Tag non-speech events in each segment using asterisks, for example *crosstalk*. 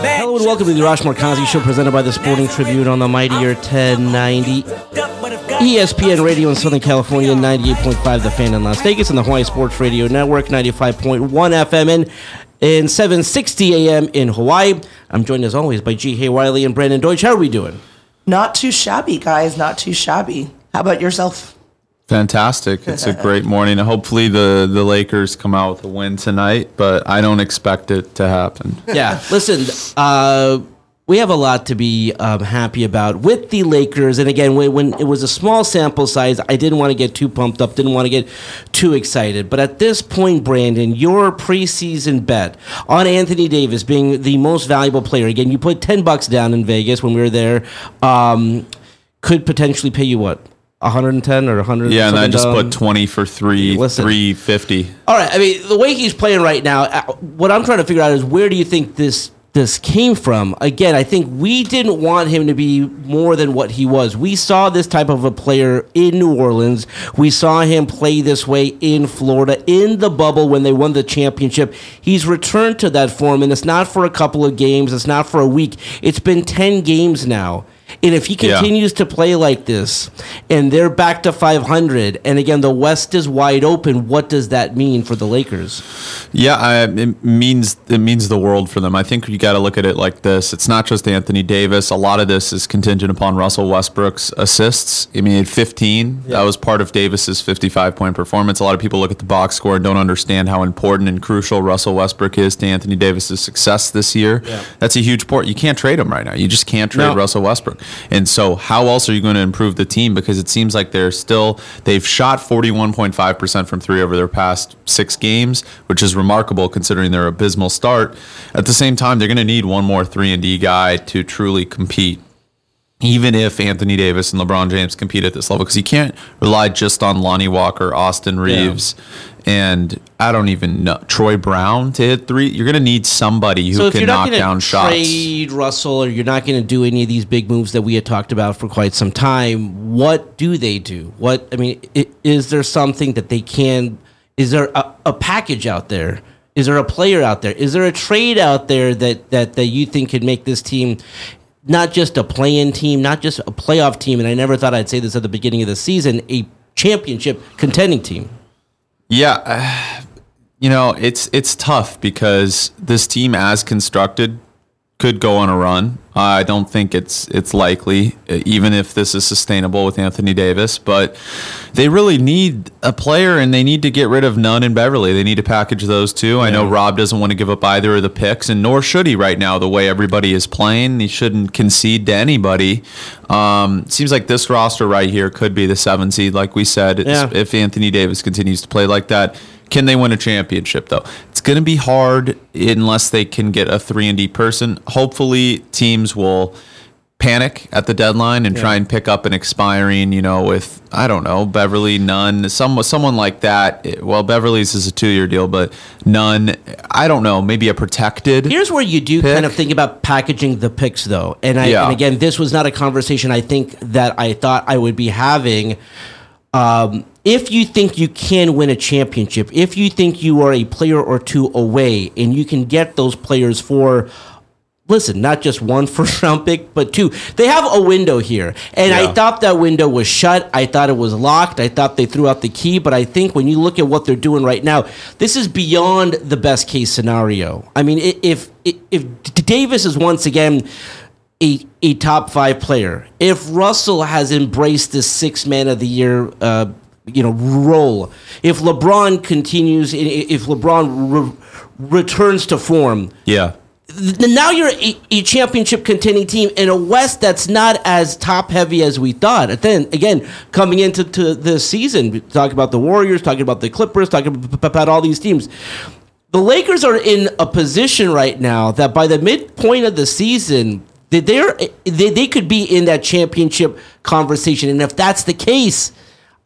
Hello and welcome to the Arash Markazi Show presented by the Sporting Tribune on the Mightier 1090 ESPN Radio in Southern California, 98.5 The Fan in Las Vegas, and the Hawaii Sports Radio Network, 95.1 FM in, in 760 AM in Hawaii. I'm joined as always by Ji Hae Wiley and Brandon Deutsch. How are we doing? Not too shabby, guys. Not too shabby. How about yourself? Fantastic. It's a great *laughs* morning. Hopefully the, the Lakers come out with a win tonight, but I don't expect it to happen. Yeah, listen, uh, we have a lot to be um, happy about with the Lakers. And again, when, when it was a small sample size, I didn't want to get too pumped up, didn't want to get too excited. But at this point, Brandon, your preseason bet on Anthony Davis being the most valuable player, again, you put 10 bucks down in Vegas when we were there, um, could potentially pay you what? 110 or 100 Yeah, and I just down? put 20 for 3, Listen. 350. All right. I mean, the way he's playing right now, uh, what I'm trying to figure out is where do you think this this came from? Again, I think we didn't want him to be more than what he was. We saw this type of a player in New Orleans. We saw him play this way in Florida in the bubble when they won the championship. He's returned to that form, and it's not for a couple of games. It's not for a week. It's been 10 games now. And if he Yeah. continues to play like this, and they're back to 500, and again the West is wide open, what does that mean for the Lakers? Yeah, I, it means it means the world for them. I think you got to look at it like this. It's not just Anthony Davis. A lot of this is contingent upon Russell Westbrook's assists. I mean, at 15, that was part of Davis's 55 point performance. A lot of people look at the box score and don't understand how important and crucial Russell Westbrook is to Anthony Davis's success this year. That's a huge part. You can't trade him right now. You just can't trade No. Russell Westbrook. And so, how else are you going to improve the team? Because it seems like they're still they've shot 41.5% from three over their past six games, which is remarkable considering their abysmal start. At the same time, they're going to need one more three and D guy to truly compete. Even if Anthony Davis and LeBron James compete at this level, because you can't rely just on Lonnie Walker, Austin Reaves, and I don't even know Troy Brown to hit three. You're going to need somebody who so if can you're not knock down shots. trade Russell, or you're not going to do any of these big moves that we had talked about for quite some time, what do they do? What I mean, is there something that they can? Is there a, a package out there? Is there a player out there? Is there a trade out there that that that you think could make this team? Not just a play-in team, not just a playoff team, and I never thought I'd say this at the beginning of the season, a championship contending team. Yeah, uh, you know it's it's tough because this team, as constructed, could go on a run. I don't think it's it's likely, uh, even if this is sustainable with Anthony Davis. But they really need a player, and they need to get rid of Nunn and Beverley. They need to package those two. I know Rob doesn't want to give up either of the picks, and nor should he right now. The way everybody is playing, he shouldn't concede to anybody. Um, seems like this roster right here could be the seven seed, like we said. Yeah. If Anthony Davis continues to play like that. Can they win a championship though? It's going to be hard unless they can get a 3 and D person. Hopefully teams will panic at the deadline and try and pick up an expiring, you know, with I don't know, Beverley, Nunn, some someone like that. Well, Beverley's is a 2-year deal, but Nunn, I don't know, maybe a protected. Here's where you do pick. kind of think about packaging the picks, though. And I Yeah. and again, this was not a conversation I think that I thought I would be having. Um, if you think you can win a championship, if you think you are a player or two away, and you can get those players for listen, not just one *laughs* first round pick, but two. They have a window here. And I thought that window was shut. I thought it was locked. I thought they threw out the key. But I think when you look at what they're doing right now, this is beyond the best case scenario. I mean, if if, if Davis is once again a, a top five player, if Russell has embraced this six man of the year uh, you know role. If LeBron continues, if LeBron re- returns to form, Yeah. th- now you're a, a championship contending team in a West that's not as top heavy as we thought. And then again, coming into to this season, we talk about the Warriors, talking about the Clippers, talking about all these teams. The Lakers are in a position right now that by the midpoint of the season, that they're they, they could be in that championship conversation. And if that's the case,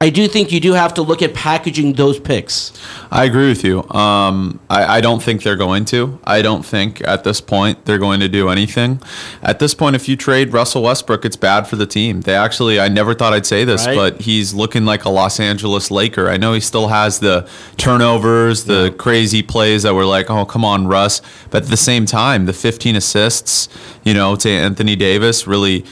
I do think you do have to look at packaging those picks. I agree with you. Um, I, I don't think they're going to. I don't think at this point they're going to do anything. At this point, if you trade Russell Westbrook, it's bad for the team. They actually, I never thought I'd say this, Right. but he's looking like a Los Angeles Laker. I know he still has the turnovers, the crazy plays that were like, oh, come on, Russ. But at the same time, the 15 assists, you know, to Anthony Davis really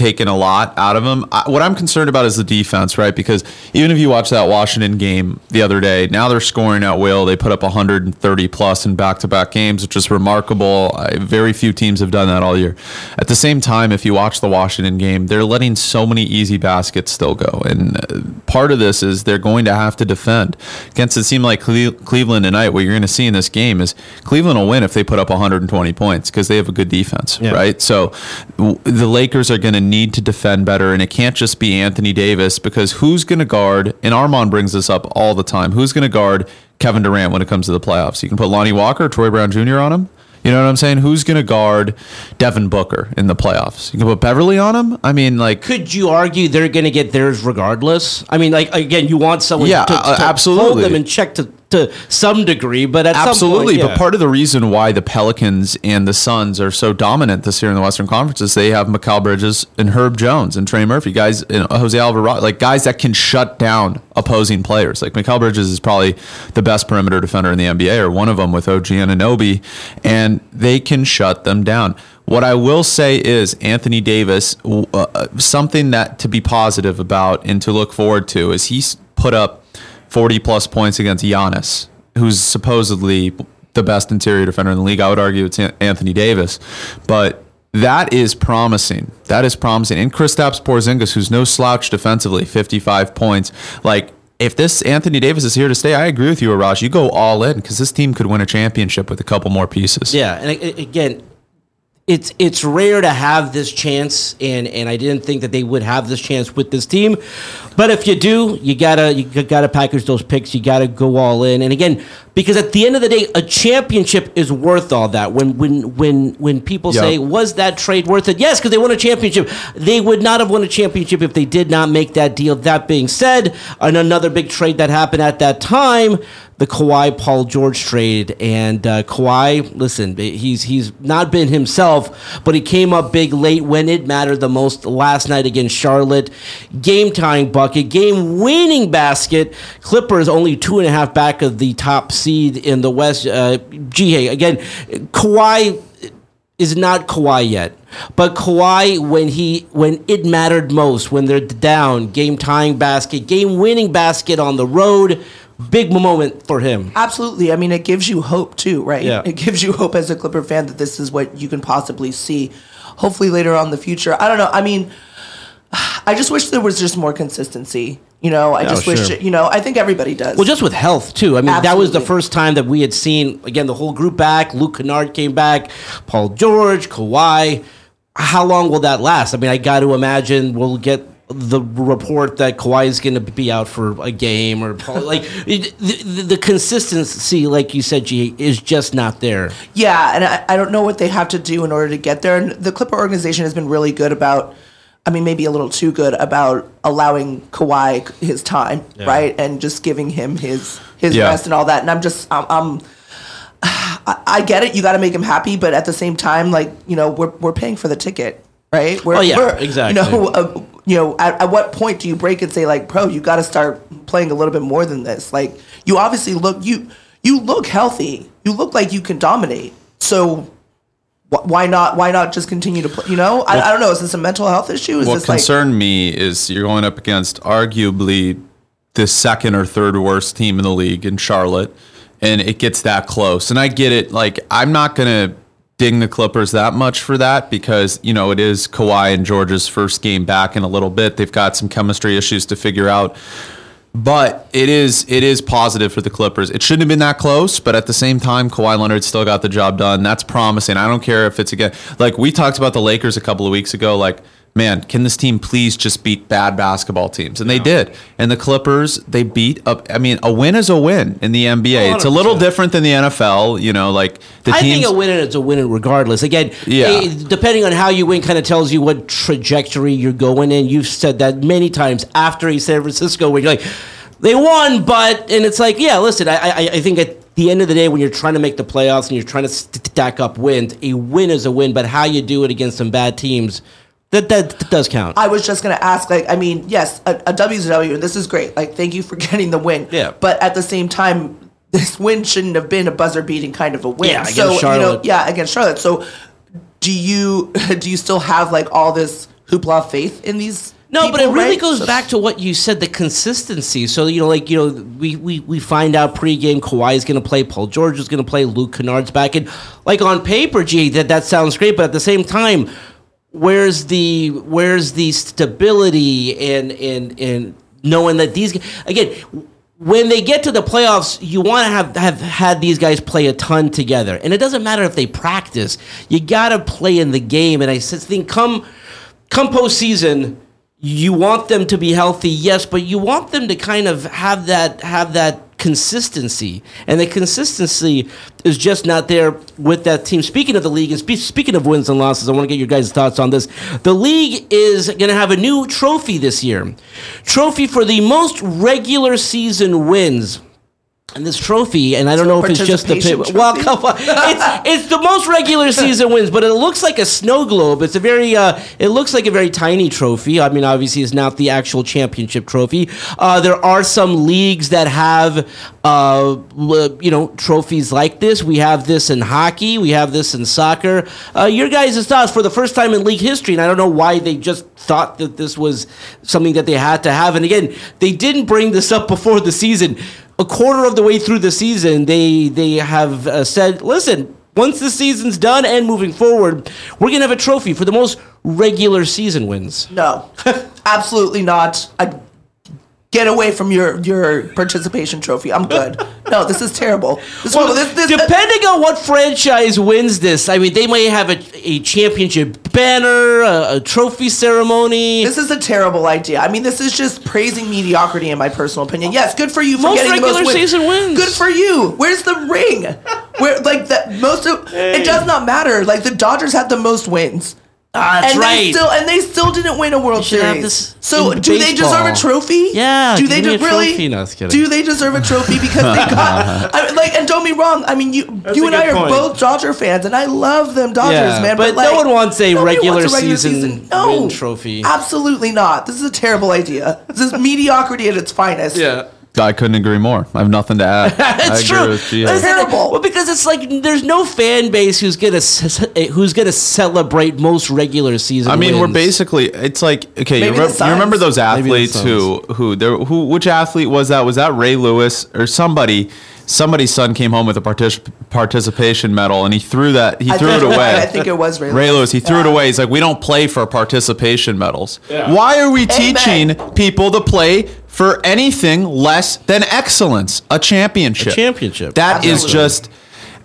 taken a lot out of him. I, what I'm concerned about is the defense, right? Because even if you watch that Washington game the other day, now they're scoring at will. They put up 130 plus in back-to-back games, which is remarkable. I, very few teams have done that all year. At the same time, if you watch the Washington game, they're letting so many easy baskets still go, and uh, part of this is they're going to have to defend against it. Seemed like Cle- Cleveland tonight. What you're going to see in this game is Cleveland will win if they put up 120 points because they have a good defense, Yeah. right? So w- the Lakers are going to need to defend better, and it can't just be Anthony Davis because who's going to guard? And Armand brings this up all the time. Who's going to guard Kevin Durant when it comes to the playoffs? You can put Lonnie Walker, Troy Brown Jr. on him. You know what I'm saying? Who's going to guard Devin Booker in the playoffs? You can put Beverley on him. I mean, like, Could you argue they're going to get theirs regardless? I mean, like again, you want someone Yeah, to, to uh, hold them in check to, to some degree, but at Absolutely, some point, but part of the reason why the Pelicans and the Suns are so dominant this year in the Western Conference is they have Mikal Bridges and Herb Jones and Trey Murphy, guys, and Jose Alvarado, like guys that can shut down opposing players. Like Mikal Bridges is probably the best perimeter defender in the NBA, or one of them with OG Anunoby, and they can shut them down. What I will say is Anthony Davis, uh, something that to be positive about and to look forward to is he's put up 40 plus points against Giannis, who's supposedly the best interior defender in the league. I would argue it's Anthony Davis, but that is promising. That is promising. And Kristaps Porzingis, who's no slouch defensively, 55 points. Like if this Anthony Davis is here to stay, I agree with you, Arash. You go all in because this team could win a championship with a couple more pieces. Yeah, and again, it's it's rare to have this chance, and and I didn't think that they would have this chance with this team. But if you do, you gotta you gotta package those picks. You gotta go all in. And again, because at the end of the day, a championship is worth all that. When when when when people Yep. say, "Was that trade worth it?" Yes, because they won a championship. They would not have won a championship if they did not make that deal. That being said, and another big trade that happened at that time, the Kawhi Paul George trade. And uh, Kawhi, listen, he's he's not been himself, but he came up big late when it mattered the most last night against Charlotte. Game tying bucket, game winning basket. Clippers only two and a half back of the top seed in the West. Uh, hey, again, Kawhi is not Kawhi yet. But Kawhi, when he when it mattered most, when they're down, game tying basket, game winning basket on the road, big moment for him. Absolutely. I mean, it gives you hope too, right? Yeah. It gives you hope as a Clipper fan that this is what you can possibly see. Hopefully later on in the future. I don't know. I mean, *sighs* I just wish there was just more consistency. You know, I just wish, sure. you know, I think everybody does. Well, just with health too. I mean, that was the first time that we had seen again the whole group back. Luke Kennard came back, Paul George, Kawhi. How long will that last? I mean, I got to imagine we'll get the report that Kawhi is going to be out for a game or Paul, like *laughs* the, the, the consistency, like you said, G, is just not there. Yeah, and I, I don't know what they have to do in order to get there. And the Clipper organization has been really good about, I mean, maybe a little too good about allowing Kawhi his time, right, and just giving him his his Yeah. rest and all that. And I'm just, I'm, I'm I, I get it. You got to make him happy, but at the same time, like you know, we're we're paying for the ticket, right? We're, Oh, yeah, exactly. You know, uh, you know, at, at what point do you break and say like, bro, you got to start playing a little bit more than this? Like, you obviously look you you look healthy. You look like you can dominate. So. Wh- Why not? Why not just continue to play? You know, I, I don't know. Is this a mental health issue? Is what this like me is you're going up against arguably the second or third worst team in the league in Charlotte, and it gets that close. And I get it. Like I'm not gonna ding the Clippers that much for that because you know it is Kawhi and George's first game back in a little bit. They've got some chemistry issues to figure out. But it is it is positive for the Clippers. It shouldn't have been that close, but at the same time, Kawhi Leonard still got the job done. That's promising. I don't care if it's again like we talked about the Lakers a couple of weeks ago. Like, man, can this team please just beat bad basketball teams? And they did. And the Clippers, they beat up. I mean, a win is a win in the NBA. It's a little different than the NFL. You know, like the I teams. think a winner is a winner regardless. Again, Yeah. eh, depending on how you win, kind of tells you what trajectory you're going in. You've said that many times after a San Francisco, where you're like, they won, but and it's like, yeah, listen, I, I, I think at the end of the day, when you're trying to make the playoffs and you're trying to stack up wins, a win is a win, but how you do it against some bad teams, that that does count. I was just gonna ask, like, I mean, yes, a a W, and this is great. Like, thank you for *laughs* getting the win. Yeah. But at the same time, this win shouldn't have been a buzzer beating kind of a win. Yeah, against so you know, Charlotte. yeah, against Charlotte. So, do you *laughs* do you still have like all this hoopla faith in these? No, but it really right? goes So- back to what you said, the consistency. So, you know, like, you know, we, we, we find out pregame Kawhi is going to play, Paul George is going to play, Luke Kennard's back. And, like, on paper, gee, that, that sounds great. But at the same time, where's the where's the stability and, and, and knowing that these, again, when they get to the playoffs, you want to have, have had these guys play a ton together. And it doesn't matter if they practice. You got to play in the game. And I think come come postseason, you want them to be healthy, yes, but you want them to kind of have that have that consistency, and the consistency is just not there with that team. Speaking of the league, and spe- speaking of wins and losses, I want to get your guys' thoughts on this. The league is going to have a new trophy this year, trophy for the most regular season wins. And this trophy, and I don't know if it's just the pit. Well, come on, it's it's the most regular season wins, but it looks like a snow globe. It's a very, uh, it looks like a very tiny trophy. I mean, obviously, it's not the actual championship trophy. Uh, there are some leagues that have, uh, you know, trophies like this. We have this in hockey. We have this in soccer. Uh, your guys' thoughts for the first time in league history, and I don't know why they just thought that this was something that they had to have. And again, they didn't bring this up before the season a quarter of the way through the season, they they have uh, said, "Listen, once the season's done and moving forward, we're gonna have a trophy for the most regular season wins." No, *laughs* absolutely not. I get away from your your participation trophy. I'm good. No, this is terrible. This, Well, this, this, depending on what franchise wins this, I mean, they may have a, a championship banner, a, a trophy ceremony. This is a terrible idea. I mean, this is just praising mediocrity, in my personal opinion. Yes, good for you for Most getting the most regular wins. season wins. Good for you. Where's the ring? Where like that most of it does not matter. Like the Dodgers had the most wins. Ah, that's and right. they still and they still didn't win a World should have Series. this So in do they deserve a trophy? Yeah, Do they de- really? No, kidding. Do they deserve a trophy because they *laughs* got? I mean, like, and don't be wrong. I mean, you you and I are point. both Dodger fans, and I love them Dodgers, Yeah, man. but But, like, no one wants a regular wants a season No, win trophy. Absolutely not. This is a terrible idea. This is *laughs* mediocrity at its finest. I couldn't agree more. I have nothing to add. *laughs* I It's agree true. with Gio. Terrible. Well, because it's like there's no fan base who's gonna eh, who's gonna celebrate most regular season. I mean, we're basically it's like okay. You, Maybe remember, you remember those athletes the who who there who which athlete was that? Was that Ray Lewis or somebody? Somebody's son came home with a partic- participation medal and he threw that he I threw think, it away. I think it was Ray. Ray Lewis, he threw it away. He's like, we don't play for participation medals. Why are we teaching people to play for anything less than excellence? A championship. A championship. That is Absolutely. just.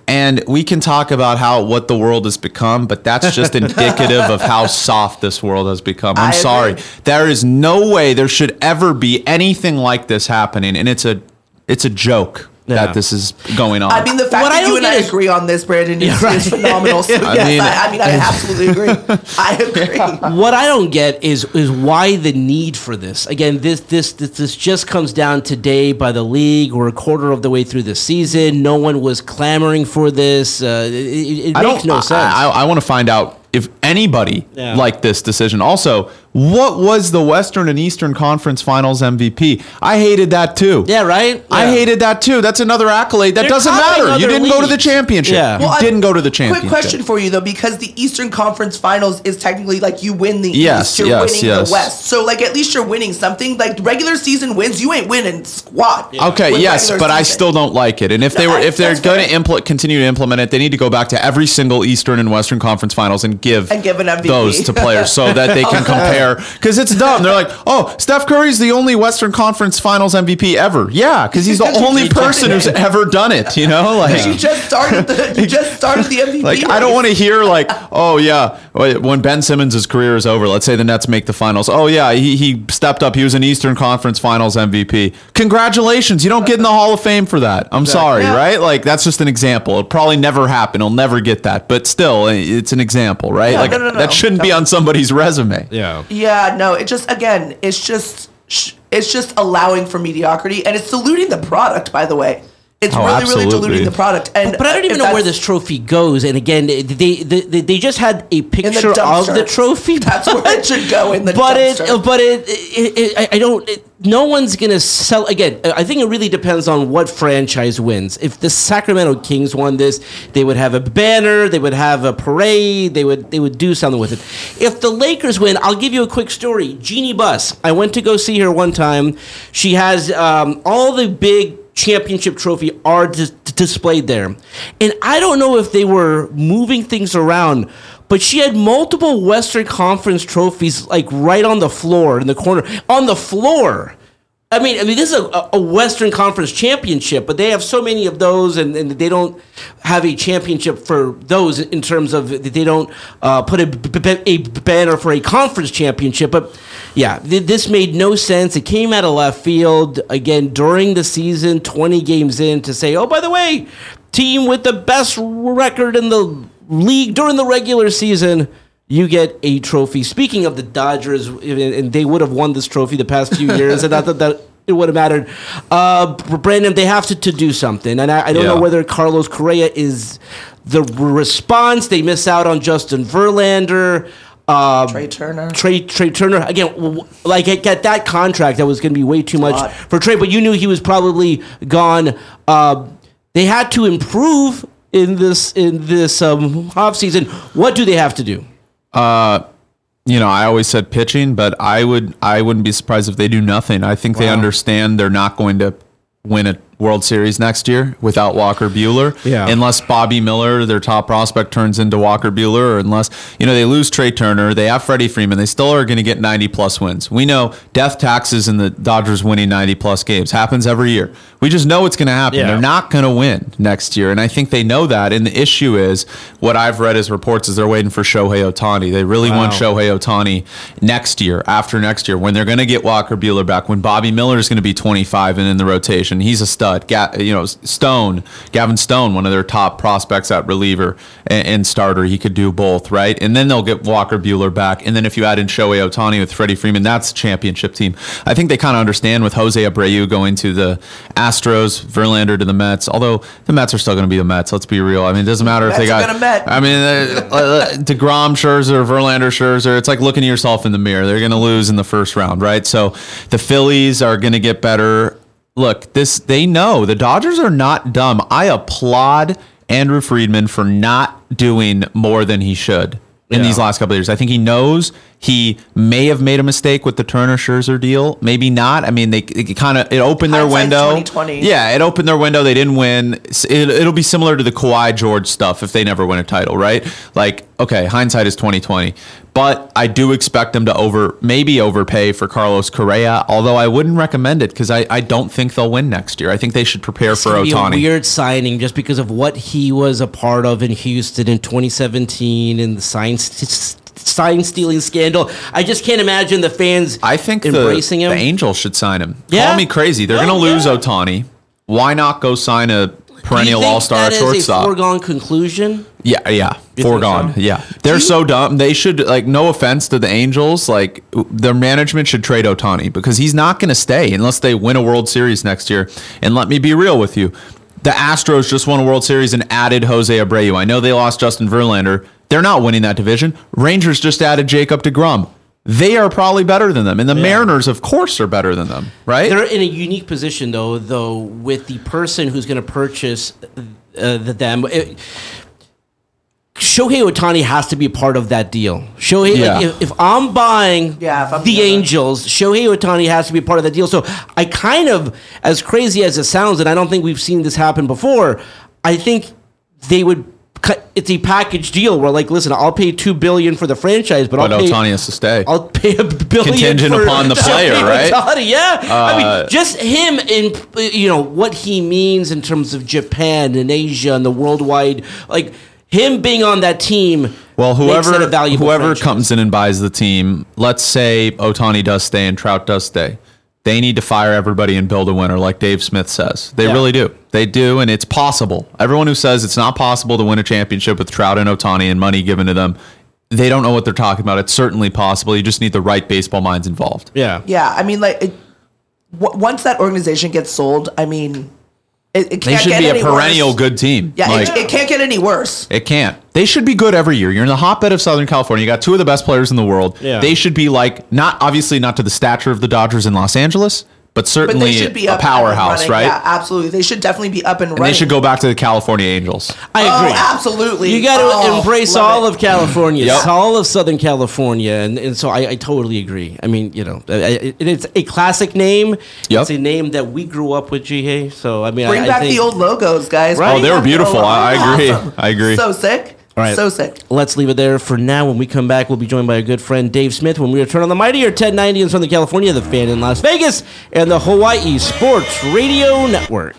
And we can talk about how what the world has become, but that's just *laughs* indicative of how soft this world has become. I'm I sorry. agree. There is no way there should ever be anything like this happening, and it's a it's a joke Yeah. That this is going on. I mean, the fact What I that you don't and I is- agree on this, Brandon, is, Yeah, right. is phenomenal. So, *laughs* I yes, mean- I, I mean, I *laughs* absolutely agree. I agree. *laughs* What I don't get is is why the need for this. Again, this this this, this just comes down today by the league. We're a quarter of the way through the season. No one was clamoring for this. Uh, it it, it I makes don't. no I- sense. I, I, want to find out if anybody Yeah. liked this decision. Also, what was the Western and Eastern Conference Finals MVP? I hated that too. yeah, right. I hated that too. That's another accolade. That They're doesn't matter. You didn't go to the championship. Yeah. You I- didn't go to the championship. Quick question for you though, because the Eastern Conference Finals is technically like you win the Yes, East, you're yes, winning yes. the West. So like at least you're winning something. Like regular season wins, you ain't winning squat. Okay, yes, regular but I still don't like it. And if they No, were, I- if they're going to impl- continue to implement it, they need to go back to every single Eastern and Western Conference Finals and give And give an MVP. those to players so that they *laughs* can compare. Because it's dumb. They're like, oh, Steph Curry's the only Western Conference Finals MVP ever. Yeah, because he's the only person who's ever done it. You know, like you just started the you just *laughs* started the MVP. like I don't want to hear like, oh yeah, when Ben Simmons' career is over, let's say the Nets make the finals. Oh yeah, he, he stepped up. He was an Eastern Conference Finals MVP. Congratulations, you don't get in the Hall of Fame for that. I'm sorry, Yeah. right? Like that's just an example. It'll probably never happen. He'll never get that. But still, it's an example, right? Yeah, like no, no, no. that shouldn't be on somebody's resume. Yeah. Yeah, no, it just again, it's just it's just allowing for mediocrity and it's diluting the product. By the way, it's Oh, really really diluting the product. And But I don't even know where this trophy goes. And again, they they, they, they just had a in the picture of the trophy. *laughs* That's where it should go in the but dumpster. it, but it, it, it I- I don't. It, no one's gonna sell again. I think it really depends on what franchise wins. If the Sacramento Kings won this, they would have a banner, they would have a parade, they would they would do something with it. If the Lakers win, I'll give you a quick story. Jeanie Buss, I went to go see her one time. She has um, all the big championship trophy are dis- displayed there, and I don't know if they were moving things around but she had multiple Western Conference trophies like right on the floor in the corner on the floor. I mean, I mean, this is a, a Western Conference championship, but they have so many of those, and, and they don't have a championship for those in terms of they don't uh, put a banner for a conference championship. But yeah, th- this made no sense. It came out of left field again during the season, twenty games in, to say, oh, by the way, team with the best record in the league during the regular season, you get a trophy. Speaking of the Dodgers, and they would have won this trophy the past few years, and I thought that it would have mattered. Uh, Brandon, they have to, to do something, and I, I don't know whether Carlos Correa is the response. They miss out on Justin Verlander. Uh, Trea Turner. Trea Trea Turner again, w- like at, at that contract that was going to be way too much lot. for Trea, but you knew he was probably gone. Uh, they had to improve in this in this um, off season. What do they have to do? Uh, you know, I always said pitching, but I would I wouldn't be surprised if they do nothing. I think they understand they're not going to win a World Series next year without Walker Buehler. Yeah. Unless Bobby Miller, their top prospect, turns into Walker Buehler, or unless you know they lose Trea Turner, they have Freddie Freeman. They still are going to get 90 plus wins. We know death taxes and the Dodgers winning 90 plus games happens every year. We just know it's going to happen. Yeah. They're not going to win next year, and I think they know that. And the issue is what I've read as reports is they're waiting for Shohei Ohtani. They really want Shohei Ohtani next year, after next year, when they're going to get Walker Buehler back, when Bobby Miller is going to be 25 and in the rotation. He's a stud. Ga- you know, Stone, Gavin Stone, one of their top prospects at reliever and, and starter. He could do both, right? And then they'll get Walker Buehler back. And then if you add in Shohei Ohtani with Freddie Freeman, that's a championship team. I think they kind of understand with Jose Abreu going to the Astros, Verlander to the Mets. Although the Mets are still going to be the Mets. Let's be real. I mean, it doesn't matter if they Mets got. Met. I mean, uh, uh, deGrom, Scherzer, Verlander, Scherzer. It's like looking at yourself in the mirror. They're going to lose in the first round, right? So the Phillies are going to get better. Look, this they know the Dodgers are not dumb. I applaud Andrew Friedman for not doing more than he should in these last couple of years. I think he knows he may have made a mistake with the Turner Scherzer deal. Maybe not. I mean, they it kind of it opened their window. Yeah, it opened their window. They didn't win. It, it'll be similar to the Kawhi George stuff if they never win a title, right? Like, okay, hindsight is twenty twenty, but I do expect them to over maybe overpay for Carlos Correa. Although I wouldn't recommend it because I, I don't think they'll win next year. I think they should prepare It's for a Ohtani. weird signing just because of what he was a part of in Houston in 2017 and the sign sign stealing scandal. I just can't imagine the fans. I think the, embracing him. the Angels should sign him. Yeah. Call me crazy. They're Well, going to lose yeah. Ohtani. Why not go sign a perennial All Star shortstop? A foregone conclusion. Yeah, yeah, think foregone. so? Yeah, they're so dumb. They should like. No offense to the Angels, like their management should trade Ohtani because he's not going to stay unless they win a World Series next year. And let me be real with you, the Astros just won a World Series and added Jose Abreu. I know they lost Justin Verlander. They're not winning that division. Rangers just added Jacob deGrom. They are probably better than them, and the Mariners, of course, are better than them, right? They're in a unique position though, though, with the person who's going to purchase uh, the, them. It, Shohei Ohtani has to be part of that deal. Shohei, Yeah. like, if, if I'm buying Yeah, if I'm the the owner. Angels, Shohei Ohtani has to be part of that deal. So I kind of, as crazy as it sounds, and I don't think we've seen this happen before, I think they would cu- it's a package deal where like, listen, I'll pay two billion for the franchise, but, But I'll pay, has to stay. I'll pay a billion Contingent for upon the *laughs* player, right? Ohtani. Yeah, I Uh, mean, just him and you know what he means in terms of Japan and Asia and the worldwide, like him being on that team. Well, makes it whoever a valuable whoever franchise. comes in and buys the team, let's say Ohtani does stay and Trout does stay, they need to fire everybody and build a winner, like Dave Smith says. They Yeah. really do. They do, and it's possible. Everyone who says it's not possible to win a championship with Trout and Ohtani and money given to them, they don't know what they're talking about. It's certainly possible. You just need the right baseball minds involved. Yeah, Yeah, I mean, like, it, w- once that organization gets sold, I mean, it, it They can't should get be a perennial worse. good team. Yeah, Like- it, it can't get any worse. It can't. They should be good every year. You're in the hotbed of Southern California. You got two of the best players in the world. Yeah. They should be like not obviously not to the stature of the Dodgers in Los Angeles, but But certainly they should be a up and powerhouse, running. right? Yeah, absolutely. They should definitely be up and, And running. they should go back to the California Angels. I oh, agree. Oh, absolutely. You got to Oh, embrace all it. of California, Yep. all of Southern California, and, and so I, I totally agree. I mean, you know, I- I- it, it's a classic name. Yep. It's a name that we grew up with, Ji Hae. So I mean, Bring I, I back think, the old logos, guys. Right? Oh, they were back the beautiful. I- I agree. Awesome. I agree. So sick. All right. So sick. Let's leave it there for now. When we come back, we'll be joined by our good friend Dave Smith when we return on the Mightier 1090 in Southern California, the fan in Las Vegas, and the Hawaii Sports Radio Network.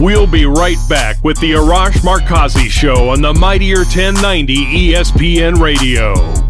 We'll be right back with the Arash Markazi Show on the Mightier 1090 ESPN Radio.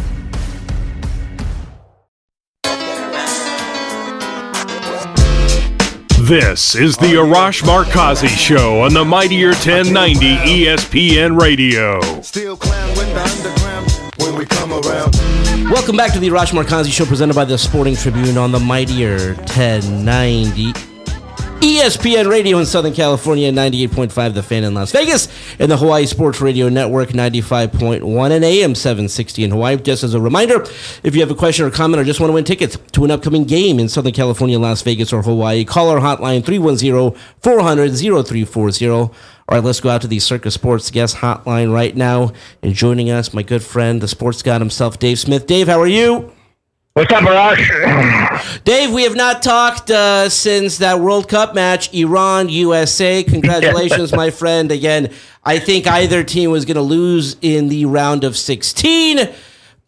This is the Arash Markazi Show on the Mightier 1090 ESPN Radio. Still with the underground when we come around. Welcome back to the Arash Markazi Show presented by the Sporting Tribune on the Mightier 1090. ESPN Radio in Southern California, 98.5 The Fan in Las Vegas, and the Hawaii Sports Radio Network, 95.1 and AM 760 in Hawaii. Just as a reminder, if you have a question or comment or just want to win tickets to an upcoming game in Southern California, Las Vegas, or Hawaii, call our hotline 310 400 0340. All right, let's go out to the Circa Sports guest hotline right now. And joining us, my good friend, the sports god himself, Dave Smith. Dave, how are you? What's up, Arash? *sighs* Dave, we have not talked uh, since that World Cup match, Iran USA. *laughs* Congratulations, my friend. Again, I think either team was going to lose in the round of 16.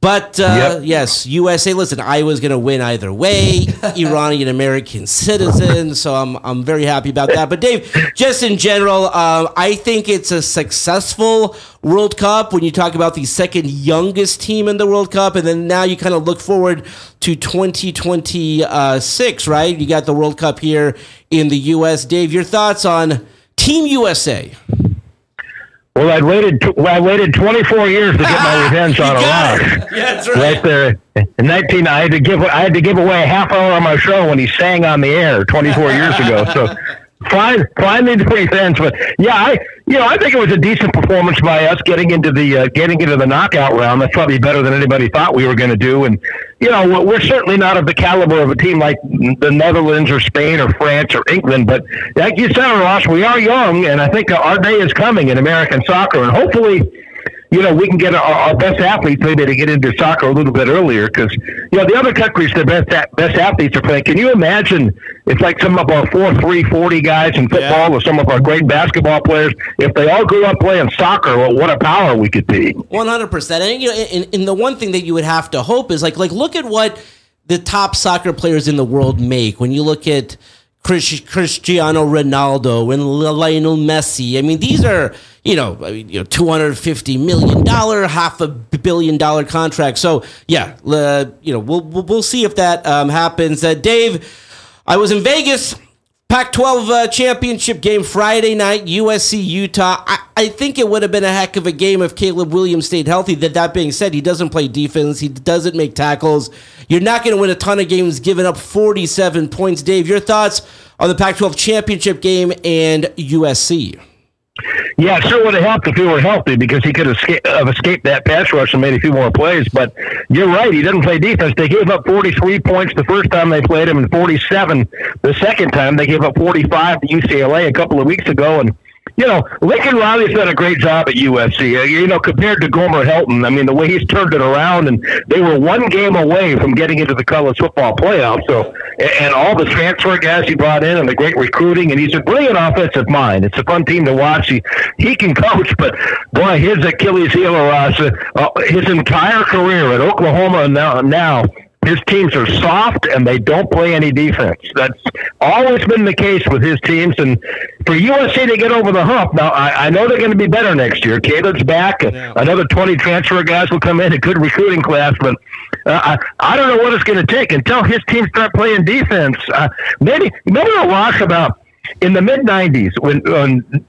But uh, Yep. yes, USA. Listen, I was going to win either way. *laughs* Iranian American citizen, so I'm I'm very happy about that. But Dave, just in general, um, I think it's a successful World Cup when you talk about the second youngest team in the World Cup, and then now you kind of look forward to 2026, right? You got the World Cup here in the U.S. Dave, your thoughts on Team USA? Well, I waited. T- well, I waited 24 years to get my *laughs* revenge on Arash. it. Yeah, that's Right there, in 19, I had to give. I had to give away a half hour on my show when he sang on the air 24 years ago. So, fine, the revenge. But yeah, I, you know, I think it was a decent performance by us getting into the uh, getting into the knockout round. That's probably better than anybody thought we were going to do. And you know, we're certainly not of the caliber of a team like the Netherlands or Spain or France or England. But like you said, Ross, we are young, and I think our day is coming in American soccer, and hopefully you know, we can get our, our best athletes maybe to get into soccer a little bit earlier because, you know, the other countries, their best best athletes are playing. Can you imagine if like some of our four, three, forty guys in football or some of our great basketball players, if they all grew up playing soccer, well, what a power we could be. One hundred percent. And you know, and, and the one thing that you would have to hope is like, like look at what the top soccer players in the world make. When you look at Chris, Cristiano Ronaldo and Lionel Messi, I mean, these are you know, I mean, you know, two hundred fifty million dollar, half a billion dollar contract. So yeah, uh, you know, we'll we'll, see if that um, happens. Uh, Dave, I was in Vegas Pac 12 uh, championship game Friday night, USC Utah. I, I, think it would have been a heck of a game if Caleb Williams stayed healthy. That, that being said, he doesn't play defense, he doesn't make tackles. You're not going to win a ton of games giving up 47 points. Dave, your thoughts on the Pac 12 championship game and USC? Yeah, it sure would have helped if he were healthy because he could have escaped, have escaped that pass rush and made a few more plays. But you're right, he doesn't play defense. They gave up 43 points the first time they played him and 47 the second time. They gave up 45 to UCLA a couple of weeks ago. And you know, Lincoln Riley's done a great job at USC. Uh, you know, compared to Gomer Helton, I mean, the way he's turned it around, and they were one game away from getting into the college football playoff. So, and all the transfer guys he brought in, and the great recruiting, and he's a brilliant offensive mind. It's a fun team to watch. He he can *laughs* coach, but boy, his Achilles heel, Ross, uh, uh, his entire career at Oklahoma now now his teams are soft and they don't play any defense. That's always been the case with his teams. And for USC to get over the hump, now I, I know they're going to be better next year. Caleb's back. Yeah. Another 20 transfer guys will come in, a good recruiting class. But uh, I, I don't know what it's going to take until his teams start playing defense. Uh, maybe, maybe I'll about in the mid 90s when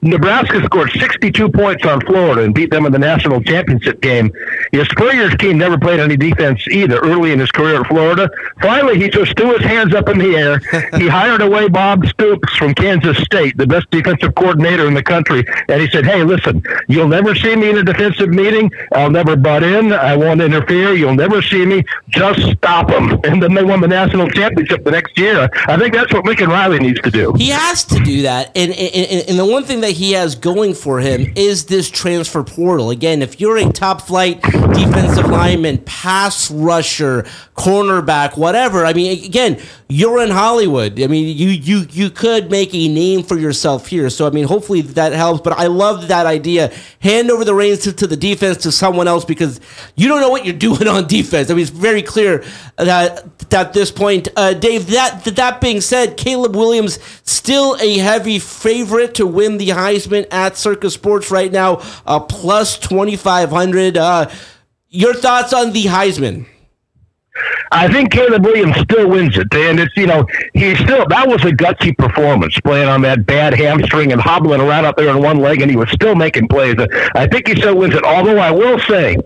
Nebraska scored 62 points on Florida and beat them in the national championship game. His Spurrier's team never played any defense either early in his career at Florida. Finally, he just threw his hands up in the air. *laughs* he hired away Bob Stoops from Kansas State, the best defensive coordinator in the country, and he said, "Hey, listen, you'll never see me in a defensive meeting. I'll never butt in. I won't interfere. You'll never see me. Just stop them." And then they won the national championship the next year. I think that's what Lincoln Riley needs to do. He has to do that. And, and, and the one thing that he has going for him is this transfer portal. Again, if you're a top flight defensive lineman, pass rusher, cornerback, whatever, I mean, again, you're in Hollywood. I mean, you you you could make a name for yourself here. So I mean, hopefully that helps. But I love that idea. Hand over the reins to, to the defense to someone else because you don't know what you're *laughs* doing on defense. I mean, it's very clear that at this point, uh, Dave. That that being said, Caleb Williams still a heavy favorite to win the Heisman at Circa Sports right now, uh, plus twenty five hundred. Uh, your thoughts on the Heisman? I think Caleb Williams still wins it, and it's you know he still that was a gutsy performance playing on that bad hamstring and hobbling around out there on one leg, and he was still making plays. I think he still wins it. Although I will say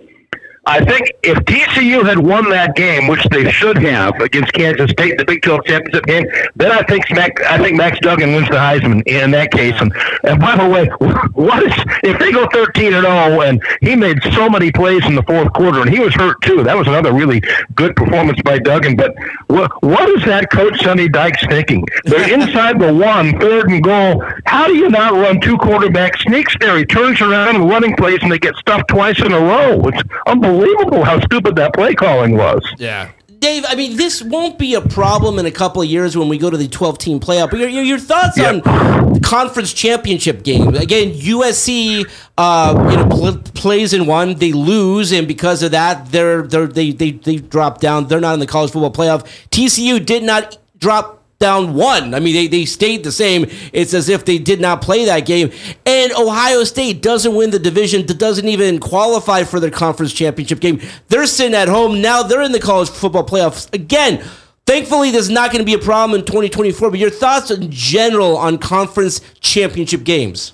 I think if TCU had won that game, which they should have against Kansas State, the Big 12 championship game, then I think Mac, I think Max Duggan wins the Heisman in that case. And, and by the way, *laughs* what is if they go 13 and 0 and he made so many plays in the fourth quarter and he was hurt too? That was another really good performance by Duggan. But what what is that coach Sonny Dykes thinking? They're *laughs* inside the one, third and goal. How do you not run two quarterback sneaks there? He turns around and running plays and they get stuffed twice in a row. It's unbelievable unbelievable how stupid that play calling was. Yeah. Dave, I mean, this won't be a problem in a couple of years when we go to the 12 team playoff. But your, your, your thoughts on the conference championship game? Again, USC uh, you know, pl- plays in one, they lose, and because of that, they're, they're, they, they, they drop down. They're not in the college football playoff. TCU did not drop down one. I mean, they, they stayed the same. It's as if they did not play that game. And Ohio State doesn't win the division, doesn't even qualify for their conference championship game. They're sitting at home. Now they're in the college football playoffs. Again, thankfully, there's not going to be a problem in 2024. But your thoughts in general on conference championship games?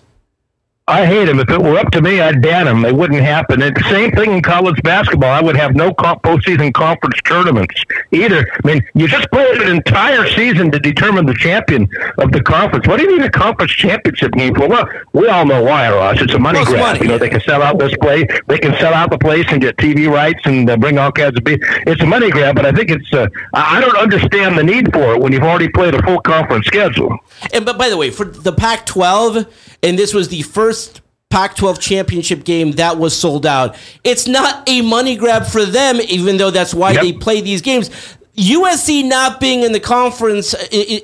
I hate him. If it were up to me, I'd ban him. It wouldn't happen. And same thing in college basketball. I would have no postseason conference tournaments either. I mean, you just played an entire season to determine the champion of the conference. What do you need a conference championship game for? Well, we all know why, Ross. It's a money grab. Money. You know, they can sell out this place. They can sell out the place and get TV rights and uh, bring all kinds of. Be- it's a money grab, but I think it's. Uh, I don't understand the need for it when you've already played a full conference schedule. And but by the way, for the Pac-12 and this was the first Pac 12 championship game that was sold out. It's not a money grab for them, even though that's why yep. they play these games. USC not being in the conference,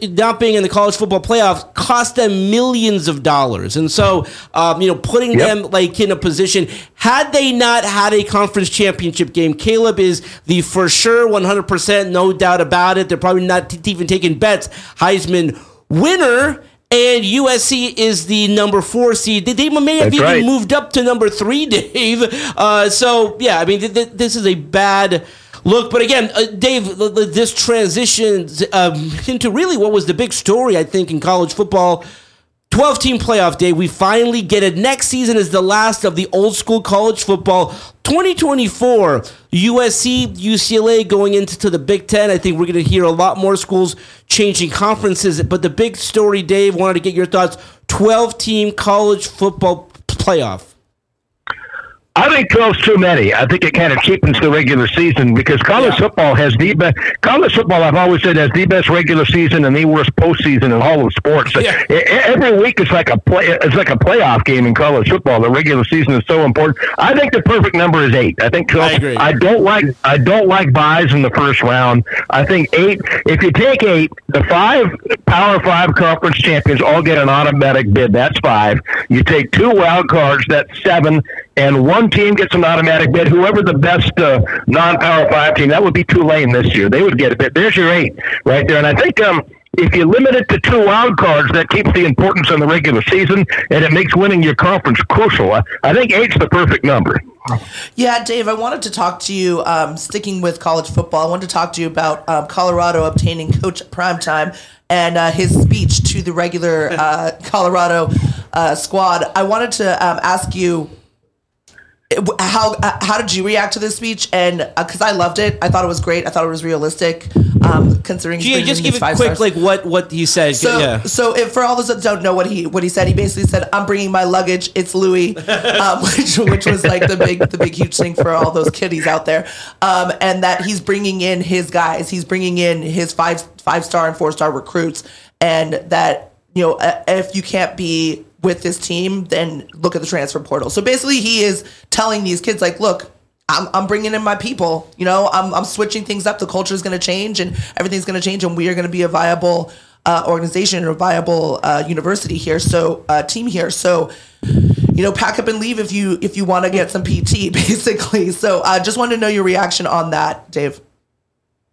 not being in the college football playoffs, cost them millions of dollars, and so um, you know, putting yep. them like in a position. Had they not had a conference championship game, Caleb is the for sure, one hundred percent, no doubt about it. They're probably not t- even taking bets. Heisman winner and USC is the number four seed. They may have That's even right. moved up to number three, *laughs* Dave. Uh, so yeah, I mean, th- th- this is a bad Look, but again, uh, Dave, th- th- this transitions um, *laughs* into really what was the big story, I think, in college football. 12 team playoff day. We finally get it. Next season is the last of the old school college football. 2024, USC, UCLA going into the Big Ten. I think we're going to hear a lot more schools changing conferences. But the big story, Dave, wanted to get your thoughts 12 team college football playoff. I think 12's too many. I think it kind of cheapens the regular season because college Yeah. football has the best. College football, I've always said, has the best regular season and the worst postseason in all of sports. Yeah. Every week it's like a play. It's like a playoff game in college football. The regular season is so important. I think the perfect number is eight. I think 12. I agree. don't like. I don't like buys in the first round. I think eight. If you take eight, the five Power Five conference champions all get an automatic bid. That's five. You take two wild cards. That's seven. And one team gets an automatic bid. Whoever the best uh, non-power five team, that would be Tulane this year. They would get a bid. There's your eight right there. And I think um, if you limit it to two wild cards, that keeps the importance in the regular season, and it makes winning your conference crucial. I, I think eight's the perfect number. Yeah, Dave, I wanted to talk to you, um, sticking with college football, I wanted to talk to you about um, Colorado obtaining Coach Primetime and uh, his speech to the regular uh, *laughs* Colorado uh, squad. I wanted to um, ask you how uh, how did you react to this speech? And because I loved it, I thought it was great. I thought it was realistic, um, considering. Yeah, just give it quick, stars. like what what he said. So, yeah. so if for all those that don't know what he what he said, he basically said, "I'm bringing my luggage. It's Louis," *laughs* um, *laughs* which which was like the big the big huge thing for all those kiddies out there, um, and that he's bringing in his guys. He's bringing in his five five star and four star recruits, and that you know uh, if you can't be with this team, then look at the transfer portal. So basically, he is telling these kids like, look. I'm, I'm bringing in my people. You know, I'm, I'm switching things up. The culture is going to change and everything's going to change, and we are going to be a viable uh, organization or a viable uh, university here. So, uh, team here. So, you know, pack up and leave if you if you want to get some PT, *laughs* basically. So, I uh, just wanted to know your reaction on that, Dave.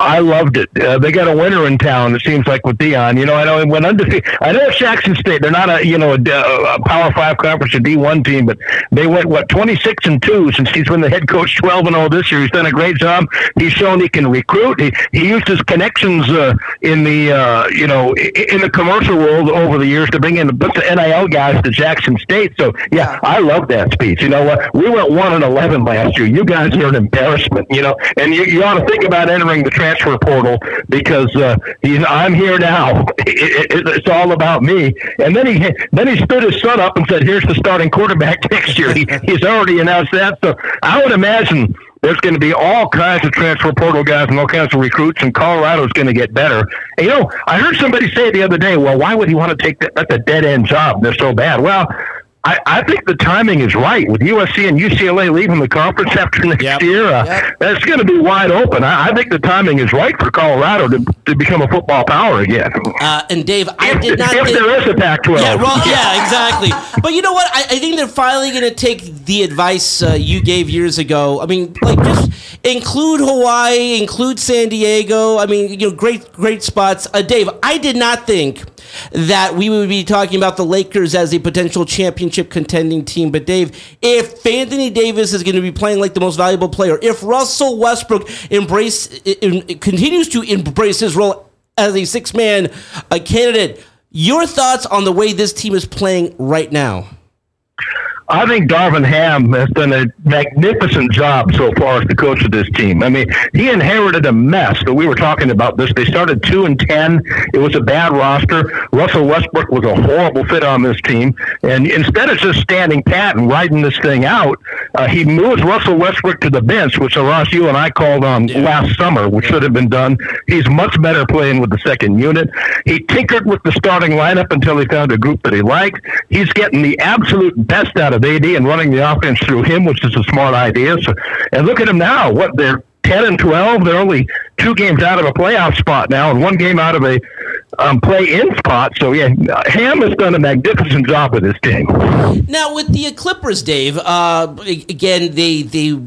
I loved it. Uh, they got a winner in town. It seems like with Deion. You know, I know it went undefeated. I know it's Jackson State. They're not a you know a, a Power Five conference or D one team, but they went what twenty six and two since he's been the head coach twelve and all this year. He's done a great job. He's shown he can recruit. He he used his connections uh, in the uh, you know in the commercial world over the years to bring in a bunch of NIL guys to Jackson State. So yeah, I love that speech. You know what? We went one and eleven last year. You guys are an embarrassment. You know, and you, you ought to think about entering the transfer portal because uh, he's I'm here now. *laughs* It, it, it's all about me. And then he then he stood his son up and said, "Here's the starting quarterback *laughs* next year." He, he's already announced that. So I would imagine. There's going to be all kinds of transfer portal guys and all kinds of recruits, and Colorado's going to get better. And, you know, I heard somebody say the other day, "Well, why would he want to take that? That's a dead end job. They're so bad." Well, I, I think the timing is right with USC and UCLA leaving the conference after next Yep. year. Uh, Yep. That's going to be wide open. I, I think the timing is right for Colorado to, to become a football power again. Uh, and Dave, I if did not. if think- there is a Pac-12. Yeah, well, yeah, exactly. But you know what? I, I think they're finally going to take the advice uh, you gave years ago. I mean, like just include Hawaii, include San Diego. I mean, you know, great, great spots. Uh, Dave, I did not think that we would be talking about the Lakers as a potential championship contending team. But Dave, if Anthony Davis is going to be playing like the most valuable player, if Russell Westbrook embrace i- i- continues to embrace his role as a six man candidate. Your thoughts on the way this team is playing right now? I think Darvin Ham has done a magnificent job so far as the coach of this team. I mean, he inherited a mess. That we were talking about this. They started two and ten. It was a bad roster. Russell Westbrook was a horrible fit on this team. And instead of just standing pat and riding this thing out, uh, he moves Russell Westbrook to the bench, which Ross, you and I called on last summer, which should have been done. He's much better playing with the second unit. He tinkered with the starting lineup until he found a group that he liked. He's getting the absolute best out of AD and running the offense through him, which is a smart idea. So, and look at him now. What they're 10 and 12. They're only two games out of a playoff spot now and one game out of a um, play in spot. So, yeah, Ham has done a magnificent job with this team. Now with the Clippers, Dave. Uh, again, they they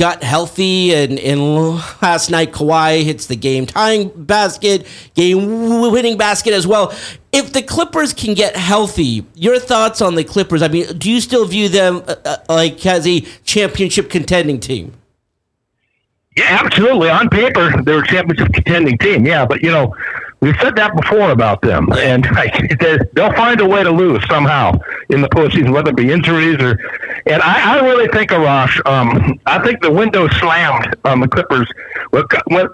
got healthy, and, and last night Kawhi hits the game tying basket, game winning basket as well. If the Clippers can get healthy, your thoughts on the Clippers? I mean, do you still view them uh, uh, like as a championship contending team? Yeah, absolutely. On paper, they're a championship contending team. Yeah, but you know, we've said that before about them, and *laughs* they'll find a way to lose somehow in the postseason, whether it be injuries or. And I, I really think, Arash, um, I think the window slammed on the Clippers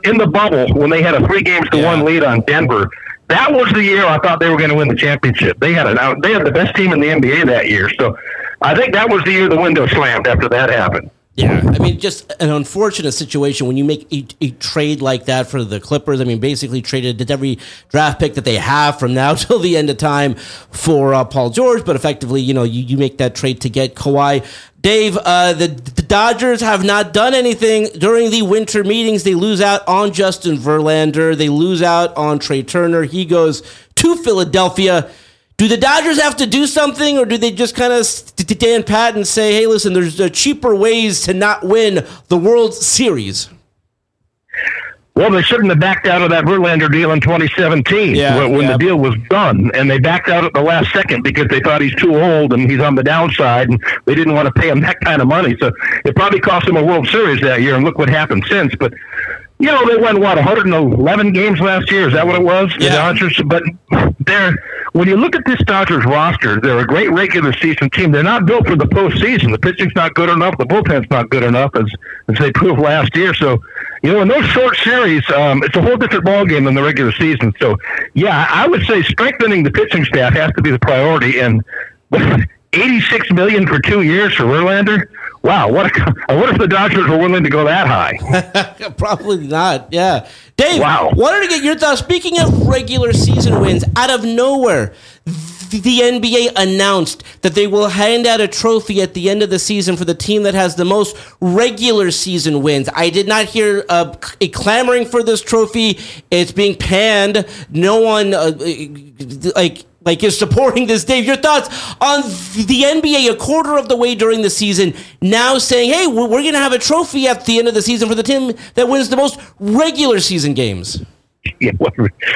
in the bubble when they had a three games to one lead on Denver. That was the year I thought they were going to win the championship. They had an they had the best team in the NBA that year, so I think that was the year the window slammed after that happened. Yeah, I mean, just an unfortunate situation when you make a, a, trade like that for the Clippers. I mean, basically traded every draft pick that they have from now *laughs* till the end of time for uh, Paul George, but effectively, you know, you, you make that trade to get Kawhi. Dave, uh, the, the Dodgers have not done anything during the winter meetings. They lose out on Justin Verlander. They lose out on Trea Turner. He goes to Philadelphia. Do the Dodgers have to do something, or do they just kind of stand pat and say, "Hey, listen, there's cheaper ways to not win the World Series"? Well, they shouldn't have backed out of that Verlander deal in 2017 yeah, when, when yeah. the deal was done, and they backed out at the last second because they thought he's too old and he's on the downside, and they didn't want to pay him that kind of money. So it probably cost him a World Series that year, and look what happened since. But you know, they won what 111 games last year. Is that what it was? Yeah. The Dodgers, but they're when you look at this Dodgers roster, they're a great regular season team. They're not built for the postseason. The pitching's not good enough. The bullpen's not good enough, as as they *laughs* proved last year. So, you know, in those short series, um, it's a whole different ball game than the regular season. So, yeah, I would say strengthening the pitching staff has to be the priority. And *laughs* 86 million for two years for Verlander. Wow, what? A, what if the Dodgers were willing to go that high? *laughs* Probably not. Yeah, Dave. Wow. Wanted to get your thoughts. Speaking of regular season wins, out of nowhere, the NBA announced that they will hand out a trophy at the end of the season for the team that has the most regular season wins. I did not hear uh, a clamoring for this trophy. It's being panned. No one uh, like like is supporting this. Dave, your thoughts on the NBA a quarter of the way during the season now saying, "Hey, we're, we're going to have a trophy at the end of the season for the team that wins the most regular season games." *laughs* yeah,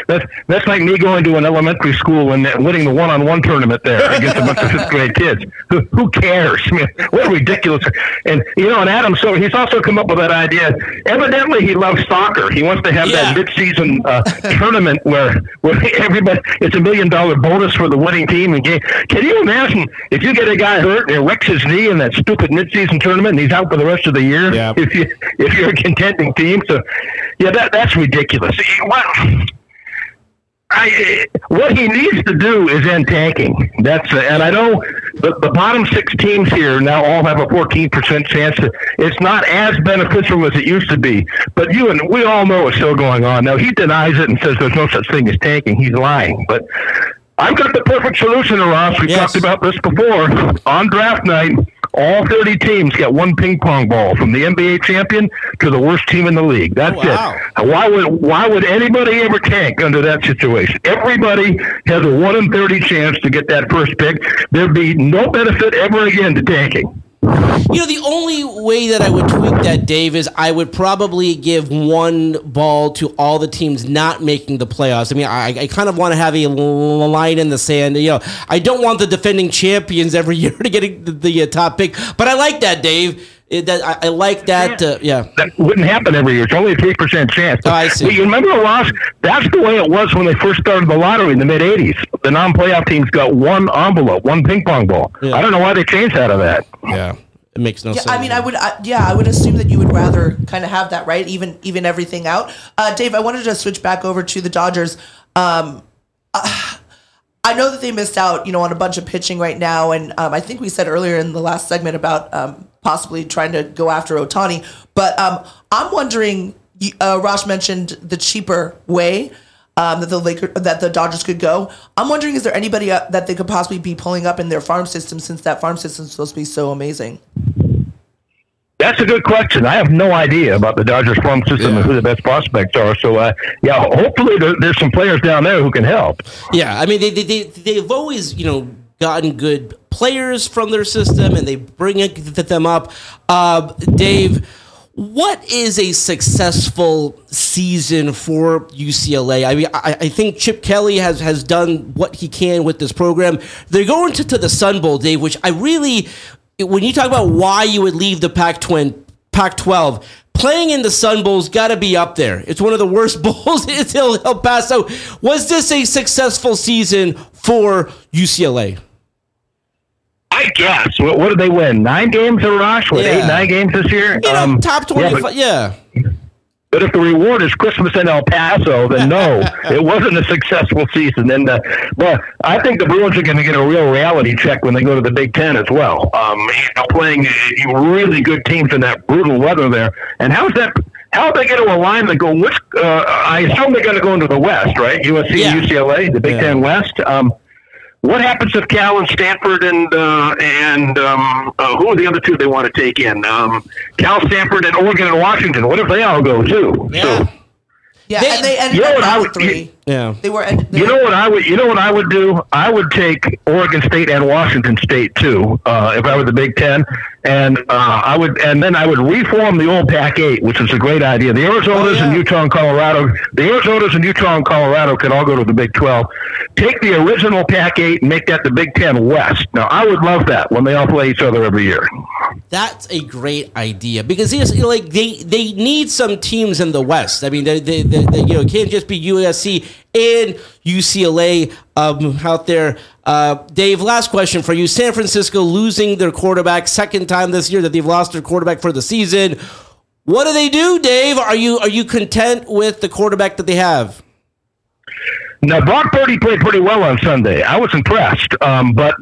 that's that's like me going to an elementary school and winning the one-on-one tournament there against a bunch of fifth grade kids. Who, who cares? I *laughs* mean, what ridiculous! And you know, and Adam, so he's also come up with that idea. Evidently, he loves soccer. He wants to have yeah. that mid-season uh, *laughs* tournament where where everybody it's a million-dollar bonus for the winning team. And game. Can you imagine if you get a guy hurt and wrecks his knee in that stupid mid-season tournament and he's out for the rest of the year? Yeah. If you if you're a contending team, so yeah, that that's ridiculous. What, I, what he needs to do is end tanking. That's and I know the, the bottom six teams here now all have a fourteen percent chance. To, it's not as beneficial as it used to be, but you and we all know it's still going on. Now he denies it and says there's no such thing as tanking. He's lying, but I've got the perfect solution, Ross. We yes. talked about this before on draft night. All 30 teams get one ping pong ball from the NBA champion to the worst team in the league. That's oh, wow. it. Why would why would anybody ever tank under that situation? Everybody has a 1 in 30 chance to get that first pick. There'd be no benefit ever again to tanking. You know, the only way that I would tweak that, Dave, is I would probably give one ball to all the teams not making the playoffs. I mean, I, I kind of want to have a line in the sand. You know, I don't want the defending champions every *laughs* year to get the, the uh, top pick, but I like that, Dave. It, that, I, I, like that. Uh, yeah, that wouldn't happen every year. It's only a three percent chance. Oh, I see. But you remember, Ross? That's the way it was when they first started the lottery in the mid '80s. The non-playoff teams got one envelope, one ping pong ball. Yeah. I don't know why they changed out of that. Yeah. It makes no yeah, sense. I mean, I would, I, yeah, I would assume that you would rather kind of have that, right? Even, even everything out. Uh, Dave, I wanted to switch back over to the Dodgers. Um, uh, I know that they missed out, you know, on a bunch of pitching right now, and um, I think we said earlier in the last segment about um, possibly trying to go after Ohtani. But um, I'm wondering. Uh, Rosh mentioned the cheaper way um, that the Laker, that the Dodgers could go. I'm wondering, is there anybody uh, that they could possibly be pulling up in their farm system since that farm system is supposed to be so amazing? That's a good question. I have no idea about the Dodgers farm system yeah. and who the best prospects are. So, uh, yeah, hopefully there, there's some players down there who can help. Yeah, I mean, they, they, they, they've always, you know, gotten good players from their system and they bring them up. Uh, Dave, what is a successful season for UCLA? I mean, I, I, think Chip Kelly has, has done what he can with this program. They're going to, to the Sun Bowl, Dave, which I really, when you talk about why you would leave the Pac 12, playing in the Sun Bowl's got to be up there. It's one of the worst *laughs* bowls in El Paso. Was this a successful season for UCLA? I guess. What, what did they win? Nine games, Arash? What, Yeah. eight, nine games this year? You know, Um, top yeah, but- Yeah. But if the reward is Christmas in El Paso, then no, *laughs* it wasn't a successful season. And uh, well, I think the Bruins are going to get a real reality check when they go to the Big Ten as well. Um, you know, playing really good teams in that brutal weather there. And how's that? How are they going to align to go? Which uh, I assume they're going to go into the West, right? USC, Yeah. UCLA, the Big Yeah. Ten West. Um, what happens if Cal and Stanford and uh, and um, uh, who are the other two they want to take in? Um, Cal, Stanford, and Oregon and Washington. What if they all go too? Yeah. So, Yeah, They- and they ended You know up what I would- three. Yeah. They were. They you know what I would you know what I would do? I would take Oregon State and Washington State too, uh, if I were the Big Ten, and uh, I would and then I would reform the old Pac eight, which is a great idea. The Arizonas yeah. and Utah and Colorado, the Arizonas and Utah and Colorado could all go to the Big Twelve. Take the original Pac eight and make that the Big Ten West. Now I would love that when they all play each other every year. That's a great idea because you know, like they they need some teams in the West. I mean, they, they, they, they, you know can't just be USC and UCLA um, out there. Uh, Dave, last question for you: San Francisco losing their quarterback second time this year that they've lost their quarterback for the season. What do they do, Dave? Are you are you content with the quarterback that they have? Now, Brock Purdy played pretty well on Sunday. I was impressed, um, but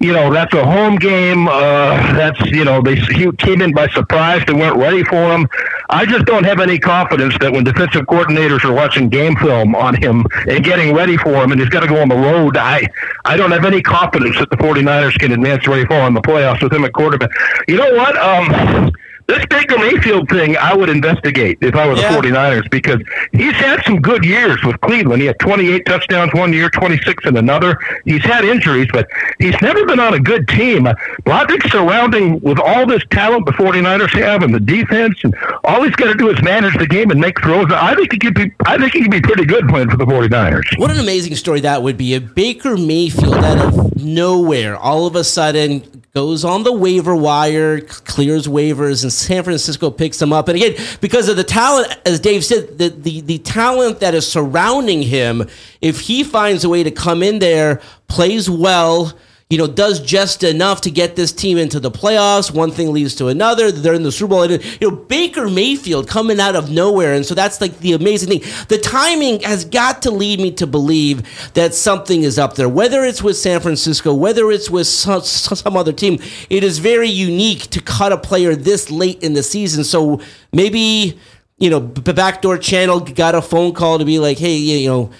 you know that's a home game. Uh, that's you know they he came in by surprise. They weren't ready for him. I just don't have any confidence that when defensive coordinators are watching game film on him and getting ready for him, and he's got to go on the road. I I don't have any confidence that the 49ers can advance very far in the playoffs with him at quarterback. You know what? Um, this Baker Mayfield thing, I would investigate if I were the Yeah. 49ers because he's had some good years with Cleveland. He had 28 touchdowns one year, 26 in another. He's had injuries, but he's never been on a good team. Uh, Logic surrounding with all this talent the 49ers have and the defense, and all he's got to do is manage the game and make throws. I think he could be. I think he could be pretty good playing for the 49ers. What an amazing story that would be. If Baker Mayfield out of nowhere, all of a sudden goes on the waiver wire, clears waivers, and San Francisco picks him up. And again, because of the talent, as Dave said, the, the, the talent that is surrounding him, if he finds a way to come in there, plays well, you know, does just enough to get this team into the playoffs. One thing leads to another. They're in the Super Bowl. You know, Baker Mayfield coming out of nowhere. And so that's like the amazing thing. The timing has got to lead me to believe that something is up there. Whether it's with San Francisco, whether it's with some, some other team, it is very unique to cut a player this late in the season. So maybe, you know, Backdoor Channel got a phone call to be like, hey, you know,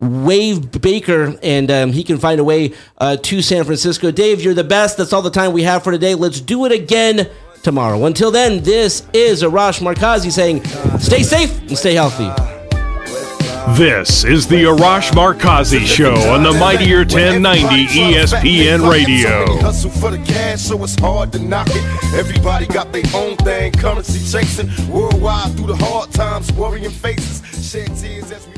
wave Baker and um, he can find a way uh, to San Francisco. Dave, you're the best. That's all the time we have for today. Let's do it again tomorrow. Until then, this is Arash Markazi saying, stay safe and stay healthy. This is the Arash Markazi Show on the Mightier 1090 ESPN Radio. Hustle for the cash, so it's hard to knock it. Everybody got their own thing, currency chasing. Worldwide through the hard times, worrying faces. Shed tears as we bury.